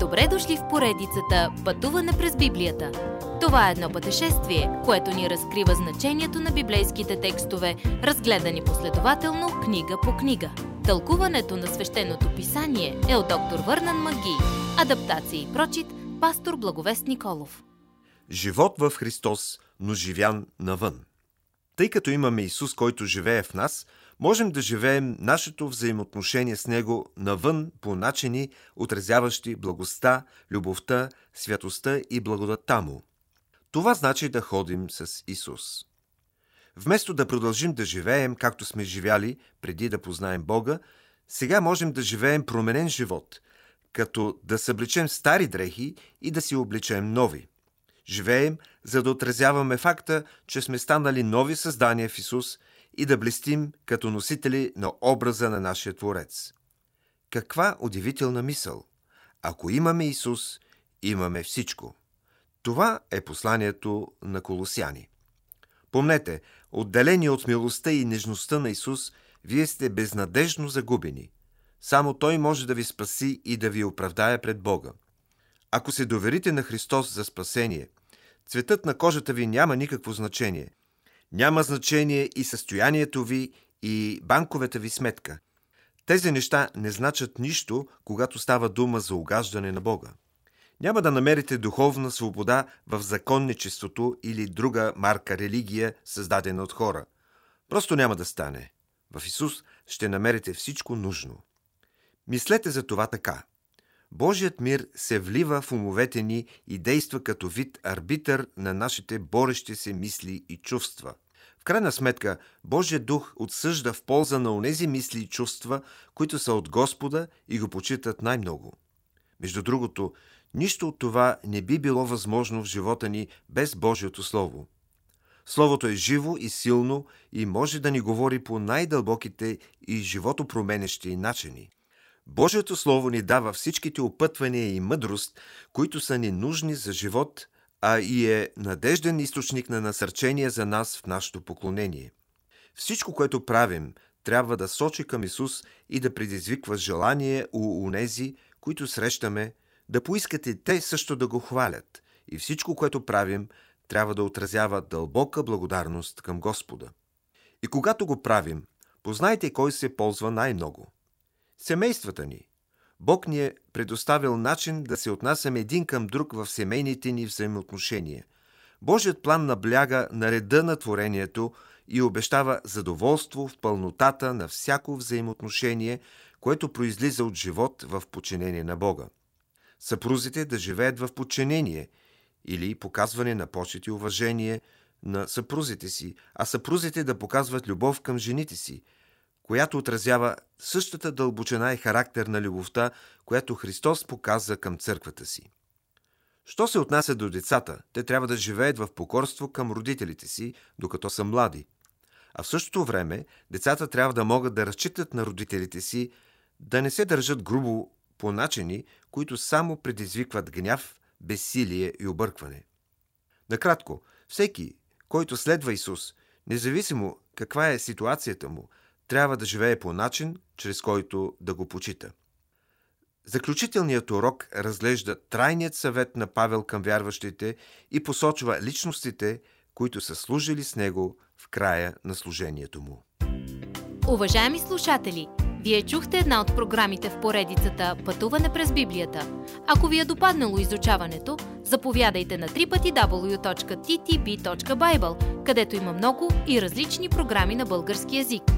Добре дошли в поредицата Пътуване през Библията. Това е едно пътешествие, което ни разкрива значението на библейските текстове, разгледани последователно книга по книга. Тълкуването на свещеното писание е от доктор Върнан Маги. Адаптация и прочит, пастор Благовест Николов. Живот в Христос, но живян навън. Тъй като имаме Исус, който живее в нас, можем да живеем нашето взаимоотношение с Него навън по начини, отразяващи благостта, любовта, святостта и благодатта Му. Това значи да ходим с Исус. Вместо да продължим да живеем както сме живяли преди да познаем Бога, сега можем да живеем променен живот, като да съблечем стари дрехи и да си облечем нови. Живеем, за да отразяваме факта, че сме станали нови създания в Исус и да блестим като носители на образа на нашия Творец. Каква удивителна мисъл! Ако имаме Исус, имаме всичко. Това е посланието на колосяни. Помнете, отделени от милостта и нежността на Исус, вие сте безнадежно загубени. Само Той може да ви спаси и да ви оправдае пред Бога. Ако се доверите на Христос за спасение, цветът на кожата ви няма никакво значение. Няма значение и състоянието ви, и банковата ви сметка. Тези неща не значат нищо, когато става дума за угаждане на Бога. Няма да намерите духовна свобода в законничеството или друга марка религия, създадена от хора. Просто няма да стане. В Исус ще намерите всичко нужно. Мислете за това така. Божият мир се влива в умовете ни и действа като вид арбитър на нашите борещи се мисли и чувства. В крайна сметка, Божият дух отсъжда в полза на онези мисли и чувства, които са от Господа и го почитат най-много. Между другото, нищо от това не би било възможно в живота ни без Божието Слово. Словото е живо и силно и може да ни говори по най-дълбоките и животопроменещи начини. Божието Слово ни дава всичките опътвания и мъдрост, които са ни нужни за живот, а и е надежден източник на насърчение за нас в нашето поклонение. Всичко, което правим, трябва да сочи към Исус и да предизвиква желание у унези, които срещаме, да поискате те също да го хвалят. И всичко, което правим, трябва да отразява дълбока благодарност към Господа. И когато го правим, познайте кой се ползва най-много – Семействата ни. Бог ни е предоставил начин да се отнасяме един към друг в семейните ни взаимоотношения. Божият план набляга на реда на творението и обещава задоволство в пълнотата на всяко взаимоотношение, което произлиза от живот в подчинение на Бога. Съпрузите да живеят в подчинение или показване на почет и уважение на съпрузите си, а съпрузите да показват любов към жените си – която отразява същата дълбочина и характер на любовта, която Христос показа към църквата си. Що се отнася до децата, те трябва да живеят в покорство към родителите си, докато са млади. А в същото време децата трябва да могат да разчитат на родителите си, да не се държат грубо по начини, които само предизвикват гняв, безсилие и объркване. Накратко, всеки, който следва Исус, независимо каква е ситуацията му, трябва да живее по начин, чрез който да го почита. Заключителният урок разглежда трайният съвет на Павел към вярващите и посочва личностите, които са служили с него в края на служението му. Уважаеми слушатели! Вие чухте една от програмите в поредицата Пътуване през Библията. Ако ви е допаднало изучаването, заповядайте на www.ttb.bible, където има много и различни програми на български язик.